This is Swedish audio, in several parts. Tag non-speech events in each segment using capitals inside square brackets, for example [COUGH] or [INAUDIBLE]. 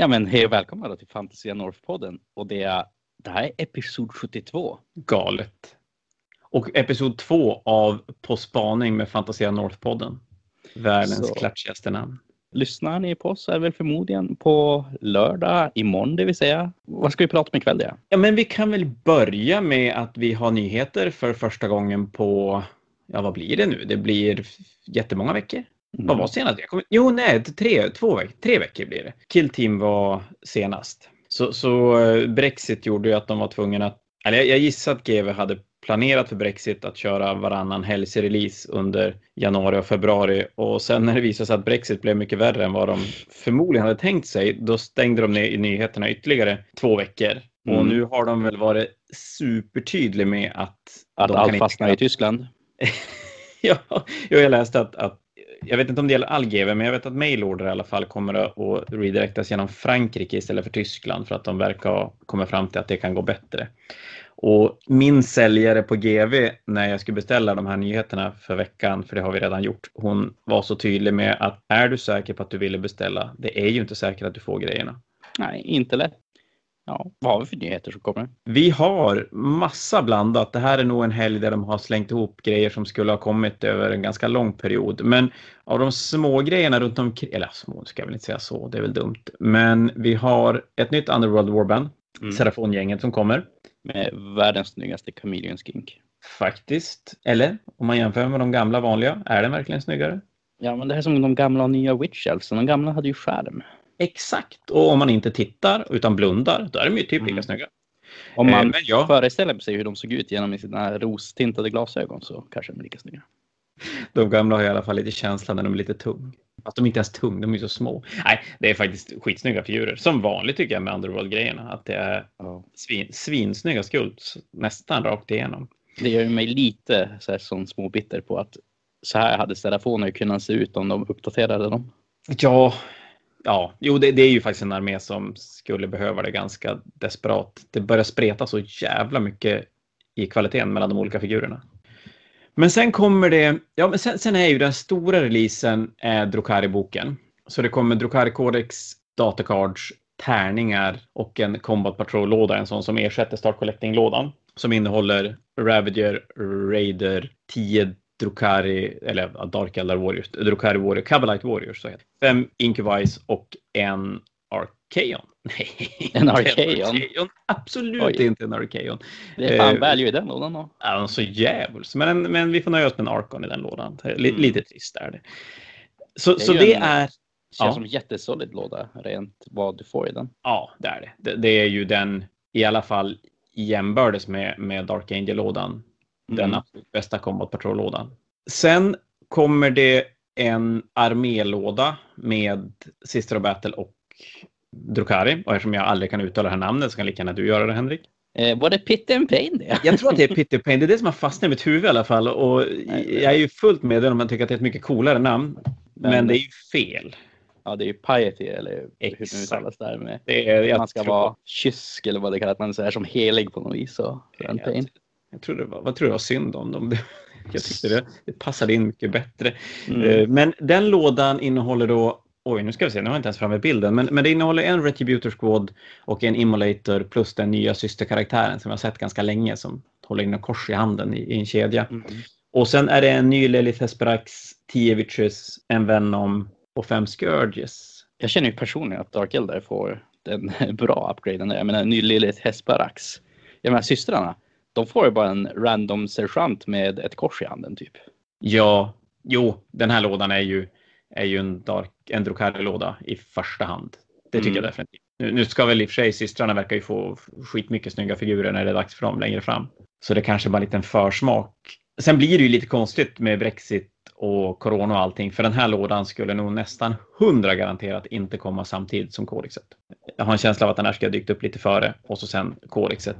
Ja men hej och välkomna då till Fantasia North-podden. Och det, är, det här är episod 72. Galet. Och episod två av På spaning med Fantasia North-podden. Världens Så. klatschigaste namn. Lyssnar ni på oss är väl förmodligen på lördag imorgon det vill säga. Vad ska vi prata om ikväll det? Ja, men vi kan väl börja med att vi har nyheter för första gången på, ja vad blir det nu? Det blir jättemånga veckor. Vad var senast? Jag kommer- Jo, nej, tre, två veckor, tre veckor blir det. Kill Team var senast. Så, så eh, Brexit gjorde ju att de var tvungna att, eller jag, jag gissar att GW hade planerat för Brexit att köra varannan helgsrelease under januari och februari och sen när det visade sig att Brexit blev mycket värre än vad de förmodligen hade tänkt sig, då stängde de ner i nyheterna ytterligare två veckor. Och Mm. nu har de väl varit supertydliga med att Att allt fastnar i Tyskland. [LAUGHS] ja, jag läste att, att jag vet inte om det gäller all GV, men jag vet att mailorder i alla fall kommer att att redirectas genom Frankrike istället för Tyskland för att de verkar ha kommit fram till att det kan gå bättre. Och min säljare på GV när jag skulle beställa de här nyheterna för veckan, för det har vi redan gjort, hon var så tydlig med att är du säker på att du ville beställa? Det är ju inte säkert att du får grejerna. Nej, inte lätt. Ja, vad har vi för nyheter som kommer? Vi har massa blandat. Det här är nog en helg där de har slängt ihop grejer som skulle ha kommit över en ganska lång period. Men av de små grejerna runt omkring, eller små ska jag väl inte säga så, det är väl dumt. Men vi har ett nytt Underworld Warband, Mm. Serafon-gänget som kommer. Med världens snyggaste Chameleon Skink. Faktiskt. Eller om man jämför med de gamla vanliga, är den verkligen snyggare? Ja, men det här är som de gamla och nya Witch Elves. De gamla hade ju skärm. Exakt. Och om man inte tittar utan blundar, då är de ju typ lika Mm. snygga. Om Eh, man men ja. föreställer sig hur de såg ut genom sina rostintade glasögon så kanske de är lika snygga. De gamla har i alla fall lite känsla när de är lite tung. Att de inte ens är tung, de är så små. Nej, det är faktiskt skitsnygga figurer. Som vanligt tycker jag med Underworld-grejerna. Att det är svin, svinsnygga skulpt nästan rakt igenom. Det gör mig lite så här, som små bitter på att så här hade Serafoner kunnat se ut om de uppdaterade dem. Ja, ja. jo det, det är ju faktiskt en armé som skulle behöva det ganska desperat. Det börjar spreta så jävla mycket i kvaliteten mellan de olika figurerna. Men sen kommer det, ja men sen, sen är ju den stora releasen är Drukari-boken. Så det kommer Drukari Codex, datacards, tärningar och en Combat Patrol-låda, en sån som ersätter Start Collecting-lådan. Som innehåller Ravager, Raider, 10 Drukari, eller Dark Eldar Warriors, Drukari Warrior, Cabalite Warriors, så heter det. Fem Incubis och en Archaeon. Nej, En [LAUGHS] Archaeon? Absolut Oj. inte en Archaeon. Det är fan Eh, value i den lådan då. Ja, så djävulskt. Men, men vi får nöja oss med en Archon i den lådan. L- Mm. Lite trist är det. Så Det så det en- är, Känns Ja. som en jättesolid låda rent vad du får i den. ja, det är det. det. Det är ju den, i alla fall jämbördes med, med Dark Angel-lådan. Den Mm. absolut bästa Combat Patrol-lådan. Sen kommer det en armélåda med Sister of Battle och Drukari. Och eftersom jag aldrig kan uttala det här namnet så kan lika gärna du göra det Henrik. Eh, var det Pit and Pain det? Jag tror att det är Pitty Pain. Det är det som har fastnat i mitt huvud i alla fall. Och jag är ju fullt medveten om att jag tycker att det är ett mycket coolare namn. Men, Men- det är ju fel. Ja, det är ju Piety eller hur det nu Exakt. där med. Det är, man ska tror, vara kysk eller vad det kallas. Man är som helig på något vis. Så, en jag. Jag tror det var, vad tror du var synd om dem? [LAUGHS] Jag tyckte det, det passade in mycket bättre. Mm. Eh, Men den lådan innehåller då Oj, nu ska vi se, nu har jag inte ens framme bilden, men, men det innehåller en Retributor Squad och en Immolator plus den nya systerkaraktären som jag har sett ganska länge som håller in en kors i handen i, i en kedja. Mm. Och sen är det en ny Lilith Hesperax, 10 Witches, en Venom och fem Scourges. Jag känner ju personligen att Dark Eldar får den [LAUGHS] bra upgraden. där. Jag menar, ny Lilith Hesperax. Jag menar systrarna. De får ju bara en random sergeant med ett kors i handen typ. Ja, jo, den här lådan är ju, är ju en, dark, en Drukari-låda i första hand. Det tycker Mm. jag definitivt. Nu, nu ska väl i och för sig systrarna verkar ju få skitmycket snygga figurer när det är dags för dem längre fram. Så det kanske bara är en liten försmak. Sen blir det ju lite konstigt med Brexit och Corona och allting, för den här lådan skulle nog nästan hundra garanterat inte komma samtidigt som kodexet. Jag har en känsla av att den här ska ha dykt upp lite före och så sen kodexet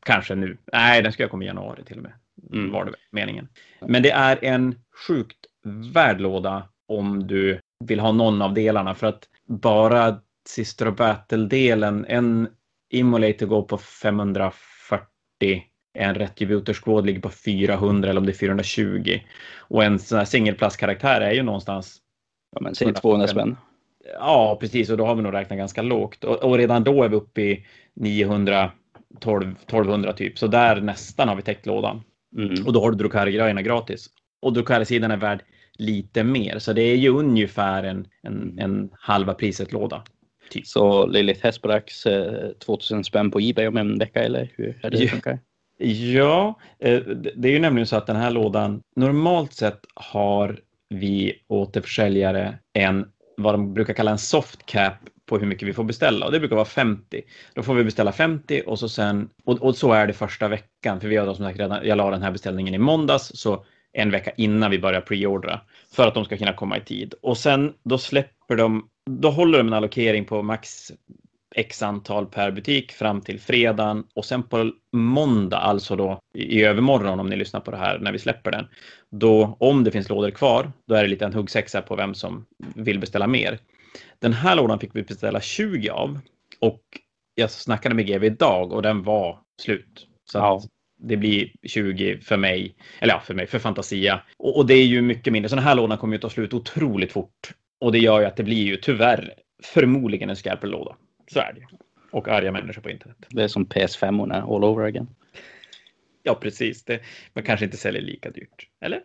kanske nu. Nej, den ska komma i januari till och med. Mm. Var det meningen. Men det är en sjukt värd låda om du vill ha någon av delarna för att bara Sister of Battle-delen, en Immolator går på 540, en Retributor Squad ligger på 400 eller om det är 420 och en sån här singelplastkaraktär är ju någonstans Ja, men säg 200 spänn. Ja, precis. Och då har vi nog räknat ganska lågt. Och, och redan då är vi uppe i 900, 12, 1200 typ. Så där nästan har vi täckt lådan. Mm. Och då har du Drukari-grejerna gratis. Och Drukari-sidan är värd lite mer. Så det är ju ungefär en, en, en halva priset låda. Typ. Så Lilith Hesperax eh, 2000 spänn på Ebay om en vecka eller hur är det Ja. funkar? Ja, eh, det är ju nämligen så att den här lådan, normalt sett har vi återförsäljare en, vad de brukar kalla en soft cap på hur mycket vi får beställa och det brukar vara 50. Då får vi beställa 50 och så sen, och, och så är det första veckan, för vi har då som sagt redan, jag la den här beställningen i måndags, så en vecka innan vi börjar preordra för att de ska kunna komma i tid. Och sen då släpper de, då håller de en allokering på max x antal per butik fram till fredagen och sen på måndag, alltså då i övermorgon om ni lyssnar på det här när vi släpper den, då om det finns lådor kvar, då är det lite en huggsexa på vem som vill beställa mer. Den här lådan fick vi beställa 20 av och jag snackade med GV idag och den var slut. Så Ja. det blir 20 för mig, eller ja, för mig, för Fantasia. Och, och det är ju mycket mindre. Så den här lådan kommer ju ta slut otroligt fort. Och det gör ju att det blir ju tyvärr förmodligen en scalper-låda. Så är det. Och arga människor på internet. Det är som PS5 all over again. Ja, precis. Det, man kanske inte säljer lika dyrt. Eller?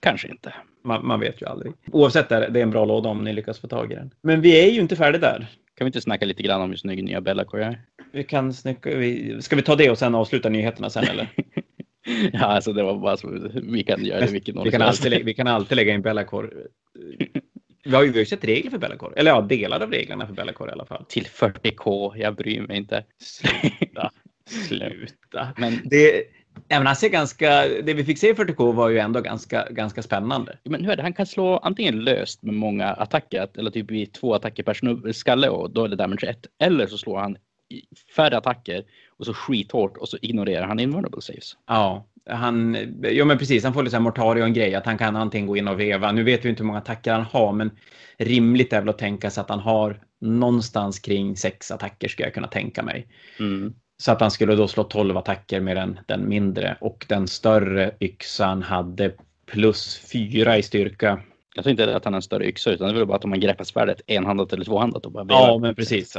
Kanske inte. Man, man vet ju aldrig. Oavsett, är det är en bra låda om ni lyckas få tag i den. Men vi är ju inte färdiga där. Kan vi inte snacka lite grann om hur snygg nya Bellacore är? Vi kan snacka, vi, ska vi ta det och sen avsluta nyheterna sen eller? [LAUGHS] Ja, alltså det var bara så. Vi kan göra det vilken vi, kan alltid, vi kan alltid lägga in Bellacore. Vi har ju sett regler för Bellacore. Eller ja, delar av reglerna för Bellacore i alla fall. Till 40k, jag bryr mig inte. Sluta. [LAUGHS] Sluta. Men, Det, men han ser ganska, det vi fick se i 40K var ju ändå ganska, ganska spännande. men hur är det? Han kan slå antingen löst med många attacker, att- eller typ i två attacker per skalle och då är det damage 1. Eller så slår han färre attacker och så skithårt och så ignorerar han invulnerable saves. Ja, han, ja men precis, han får lite så här Mortario en grej, att han kan antingen gå in och veva. Nu vet vi inte hur många attacker han har, men rimligt är väl att tänka sig att han har någonstans kring sex attacker skulle jag kunna tänka mig. Mm. Så att han skulle då slå 12 attacker med den, den mindre och den större yxan hade plus fyra i styrka. Jag tror inte att han har en större yxa utan det är väl bara att om man greppar svärdet enhandat eller tvåhandat och bara Ja, men precis.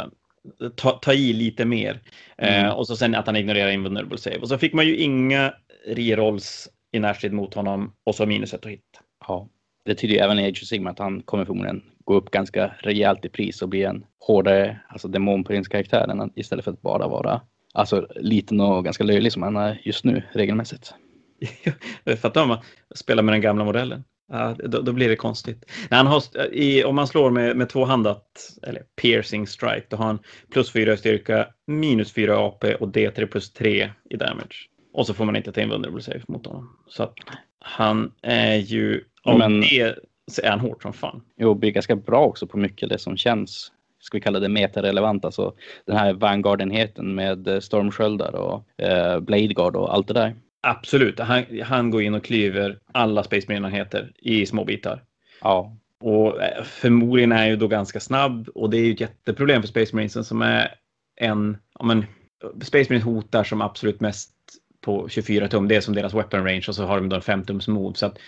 Ta, ta i lite mer. Mm. Eh, och så sen att han ignorerar invulnerable save. Och så fick man ju inga rerolls i närstrid mot honom och så minus ett att hitta. Ja. Det tyder ju även i Age of Sigma att han kommer förmodligen gå upp ganska rejält i pris och bli en hårdare, alltså demonprinskaraktär än att- istället för att bara vara alltså liten och ganska löjlig som han är just nu regelmässigt. [LAUGHS] Fattar om man spelar med den gamla modellen. Ja, då, då blir det konstigt. När han har, i, om man slår med, med tvåhandat, eller piercing strike, då har han plus fyra i styrka, minus fyra AP och D3 plus tre i damage. Och så får man inte ta in vulnerable save mot honom. Så att han är ju, om Men- det så är han hård som fan. Jo, blir ganska bra också på mycket det som känns, ska vi kalla det metarelevant, alltså den här Vanguard-enheten med eh, stormsköldar och eh, Blade Guard och allt det där. Absolut, han, han går in och klyver alla Space Marine-enheter i små bitar. Ja, Och eh, förmodligen är ju då ganska snabb och det är ju ett jätteproblem för Space Marinesen som är en, ja men, Space Marines hotar som absolut mest på 24 tum. Det är som deras weapon range och så har de då en 5 tums move. Så att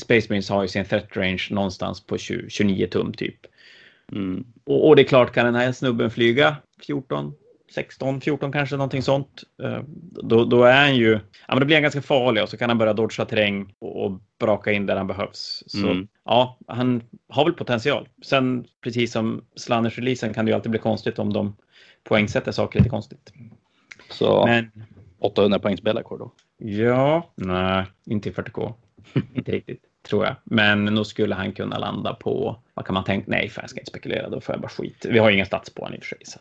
Space Marines har ju sin threat range någonstans på 20, 29 tum typ. mm. Och, och det är klart, kan den här snubben flyga 14, 16, 14 kanske någonting sånt. eh, Då, då är han ju, ja men då blir han ganska farlig och så kan han börja dodga terräng och, och braka in där han behövs. Så Mm. ja, han har väl potential. Sen precis som Slanners-releasen kan det ju alltid bli konstigt om de poängsätter saker lite konstigt. så Men 800 poängs Bellacore då. ja, nej, inte i 40K. [LAUGHS] inte riktigt, tror jag. Men nog skulle han kunna landa på, vad kan man tänka? Nej, fan jag ska inte spekulera, då får jag bara skit. Vi har ju ingen stats på honom i och för sig. Så.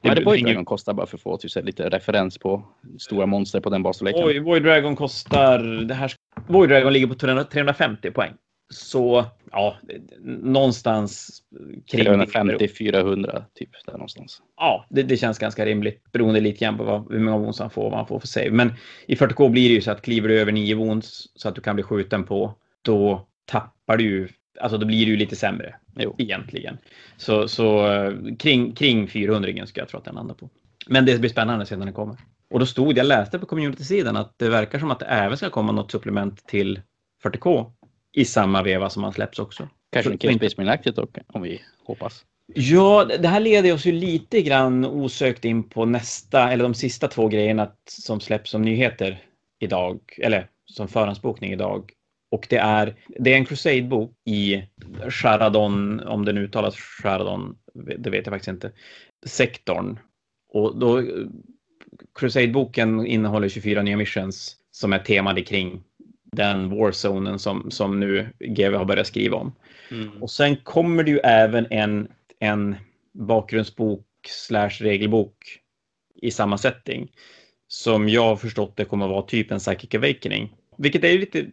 Det blir Void Dragon kostar bara för att få typ, lite referens på stora monster på den basstorleken? Oj, Void Dragon kostar... Det här, Void Dragon ligger på 300 350 poäng. Så ja, någonstans kring... 350-400 typ där någonstans. Ja, det, det känns ganska rimligt beroende lite grann på vad, hur många wounds han får, vad han får för save. Men i 40K blir det ju så att kliver du över 9 wounds så att du kan bli skjuten på, då tappar du ju, alltså då blir det ju lite sämre Jo. egentligen. Så, så eh, kring, kring 400 ska jag tro att den landar på. Men det blir spännande sedan den kommer. Och då stod, jag läste på community-sidan att det verkar som att det även ska komma något supplement till 40K i samma veva som han släpps också. Kanske en Space Marine-aktigt om vi hoppas. Ja, det här leder oss ju lite grann osökt in på nästa, eller de sista två grejerna som släpps som nyheter idag, eller som förhandsbokning idag. Och det är, det är en Crusade-bok i Charadon, om den uttalas Charadon, det vet jag faktiskt inte, sektorn. Och då, Crusade-boken innehåller 24 nya missions som är temade kring den warzonen som, som nu GW har börjat skriva om. Mm. Och sen kommer det ju även en, en bakgrundsbok slash regelbok i samma setting. Som jag har förstått det kommer att vara typ en Psychic Awakening. Vilket är ju lite,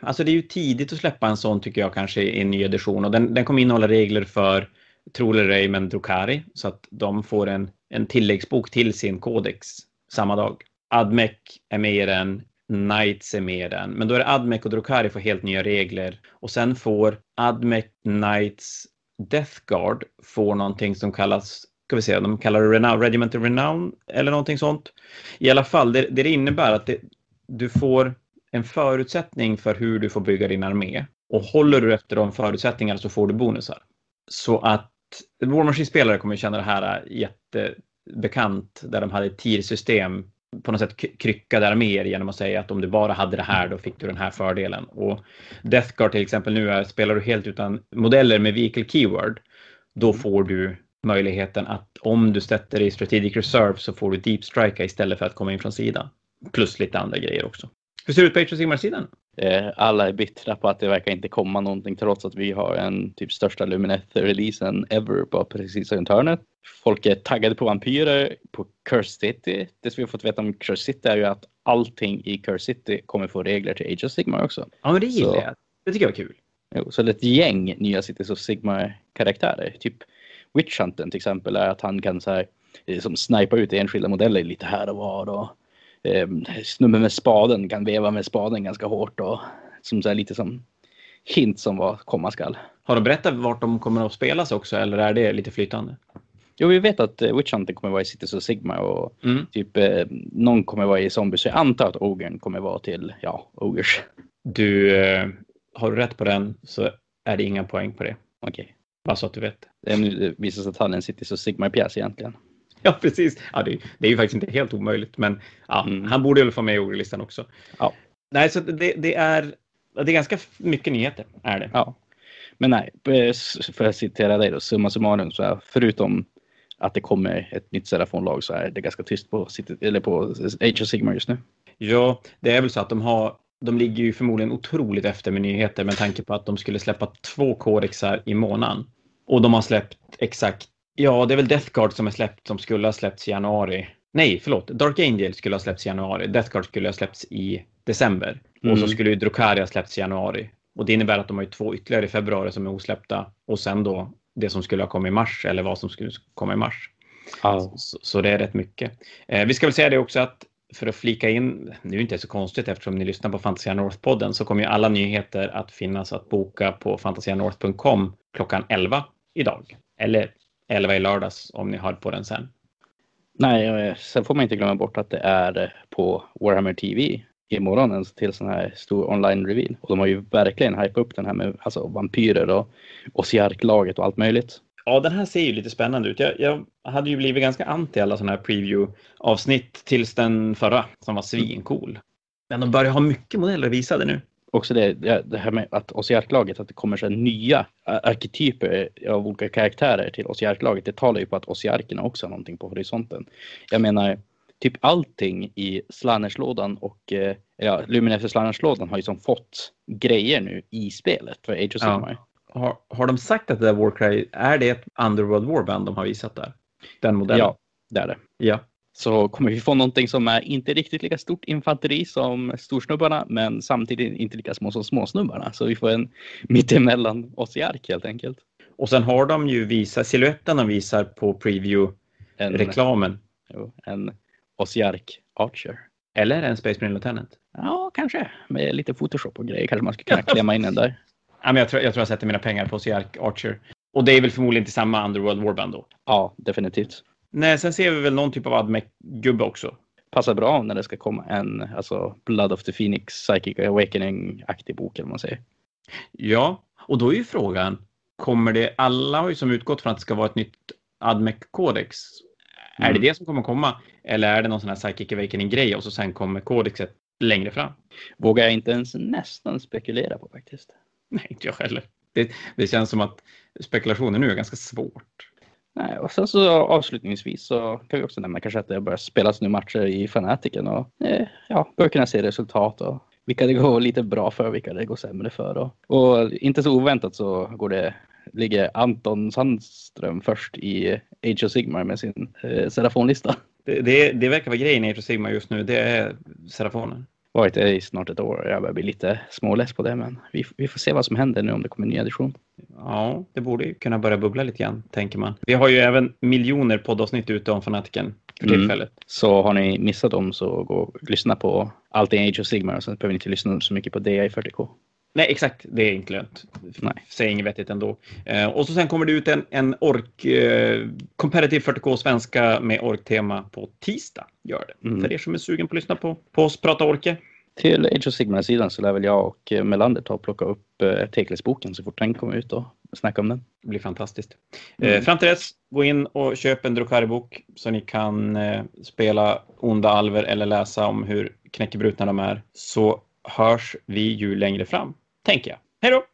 alltså det är ju tidigt att släppa en sån tycker jag kanske i en ny edition och den, den kommer innehålla regler för Troller Raymond Drukari så att de får en, en tilläggsbok till sin kodex samma dag. Admec är med i den, Knights är med den, men då är det Admec och Drukari får helt nya regler och sen får Admec, Knights, Death Guard får någonting som kallas ska vi se, de kallar det Renown, Regiment of Renown eller någonting sånt. I alla fall, det, det innebär att det, du får en förutsättning för hur du får bygga din armé. Och håller du efter de förutsättningarna så får du bonusar. Så att War Machine-spelare kommer känna det här jättebekant där de hade ett TIR-system på något sätt kryckade arméer genom att säga att om du bara hade det här då fick du den här fördelen. Och Death Guard till exempel nu är, spelar du helt utan modeller med vehicle keyword, då får du möjligheten att om du sätter i strategic reserve så får du deep strike istället för att komma in från sidan. Plus lite andra grejer också. Hur ser det ut på Age of Sigmar-sidan? Eh, alla är bittra på att det verkar inte komma någonting trots att vi har en typ största Lumineth-releasen ever bara precis runt hörnet. Folk är taggade på vampyrer, på Curse City. Det som vi har fått veta om Curse City är ju att allting i Curse City kommer få regler till Age of Sigmar också. Ja, men det gillar jag. Det tycker jag var kul. Jo, så det är ett gäng nya Cities of Sigmar-karaktärer. Typ Witch Hunten till exempel är att han kan så här, eh, som snipa ut enskilda modeller lite här och var. Och, eh, snubben med spaden kan veva med spaden ganska hårt och som så här, lite som hint som vad komma skall. Har de berättat vart de kommer att spelas också eller är det lite flytande? Jo, vi vet att eh, Witch Hunter kommer vara i Cities of Sigma och mm. typ eh, någon kommer vara i Zombies. Så jag antar att Ogern kommer vara till, ja, Ogers. Du, eh, har du rätt på den så är det inga poäng på det. Okej. Okay. Bara så att du vet. Det visar sig att han är en Cities of Sigma-pjäs egentligen. [LAUGHS] Ja, precis. Ja, det, det, är ju faktiskt inte helt omöjligt, men ja, mm. han borde väl få med i ordlistan också. Ja. Nej, så det, det, är, det är ganska mycket nyheter, är det. Ja. Men nej, för att citera dig då, summa summarum, så här, förutom att det kommer ett nytt Serafon-lag så är det ganska tyst på, eller på Age of Sigma just nu. Ja, det är väl så att de har de ligger ju förmodligen otroligt efter med nyheter med tanke på att de skulle släppa två kodexar i månaden. Och de har släppt exakt, ja det är väl Death Guard som är släppt som skulle ha släppts i januari. Nej, förlåt, Dark Angel skulle ha släppts i januari. Death Guard skulle ha släppts i december. Mm. Och så mm. skulle ju Drukari ha släppts i januari. Och det innebär att de har ju två ytterligare i februari som är osläppta. Och sen då det som skulle ha kommit i mars eller vad som skulle komma i mars. Ja. Så, så, det är rätt mycket. Eh, vi ska väl säga det också att för att flika in, nu är det inte så konstigt eftersom ni lyssnar på Fantasia North-podden, så kommer ju alla nyheter att finnas att boka på fantasianorth.com klockan 11 idag. Eller 11 i lördags om ni har på den sen. Nej, sen får man inte glömma bort att det är eh, på Warhammer TV imorgon en till sån här stor online reveal. Och de har ju verkligen hypat upp den här med alltså, vampyrer och Osiark-laget och allt möjligt. Ja, den här ser ju lite spännande ut. Jag, jag hade ju blivit ganska anti alla sådana här preview-avsnitt tills den förra som var svincool. Men de börjar ha mycket modeller visade nu. Också det, det här med att Osiark-laget, att det kommer så nya arketyper av olika karaktärer till Osiark-laget. Det talar ju på att Osiarkerna också har någonting på horisonten. Jag menar, typ allting i Slannerslådan och eh, ja, Luminefter Slannerslådan har ju som fått grejer nu i spelet för Age of Sigmar. Ja har, har de sagt att det där Warcry, är det ett Underworld Warband de har visat där? Den modellen? Ja, det är det. Ja. Så kommer vi få någonting som är inte riktigt lika stort infanteri som storsnubbarna, men samtidigt inte lika små som småsnubbarna. Så vi får en mittemellan oss i ark helt enkelt. Och sen har de ju visat, siluetten de visar på preview-reklamen. En, en Osiark Archer. Eller en Space Marine Lieutenant. Ja, kanske. Med lite Photoshop och grejer kanske man skulle kunna klämma in den där. [LAUGHS] Ja, men jag, tror, jag tror jag sätter mina pengar på Siark Archer. Och det är väl förmodligen till samma Underworld Warband då? Ja, definitivt. Nej, sen ser vi väl någon typ av Admec-gubbe också. Passar bra när det ska komma en alltså Blood of the Phoenix Psychic Awakening-aktig bok eller vad man säger. Ja, Och då är ju frågan, kommer det, alla har ju som utgått från att det ska vara ett nytt ADMEC-kodex. Mm. Är det mm. det som kommer komma? Eller är det någon sån här Psychic Awakening-grej och så sen kommer kodexet längre fram? Vågar jag inte ens nästan spekulera på faktiskt. Nej, inte jag heller. Det, det känns som att spekulationer nu är ganska svårt. Nej, och sen så avslutningsvis så kan vi också nämna kanske att det börjar spelas nu matcher i Fanatiken och eh, ja, börjar kunna se resultat och vilka det går lite bra för, vilka det går sämre för. Och, och inte så oväntat så går det, ligger Anton Sandström först i Age of Sigmar med sin eh, Serafonlista. Det, det, det verkar vara grejen i Age of Sigmar just nu, det är Serafonen varit det i snart ett år och jag börjar bli lite småless på det. Men vi, vi får se vad som händer nu om det kommer en ny edition. Ja, det borde kunna börja bubbla lite grann, tänker man. Vi har ju även miljoner poddavsnitt ute om fanatiken för mm. tillfället. Mm. Så har ni missat dem så gå och lyssna på allting Age of Sigmar och sen behöver ni inte lyssna så mycket på DA i 40K. Nej, exakt. Det är inte lönt. Nej. Säger inget vettigt ändå. Eh, och så sen kommer det ut en, en ork, eh, Comparative 40K svenska med orktema på tisdag. Gör det. Mm. För er som är sugen på att lyssna på, på oss prata orke. Till Age of Sigmar-sidan så lär väl jag och eh, Melander ta och plocka upp eh, Tekles-boken så fort den kommer ut och snacka om den. Det blir fantastiskt. Mm. Eh, fram till dess, gå in och köp en Drukari-bok så ni kan eh, spela onda alver eller läsa om hur knäckebrutna de är. Så hörs vi ju längre fram tänker jag. Hej då!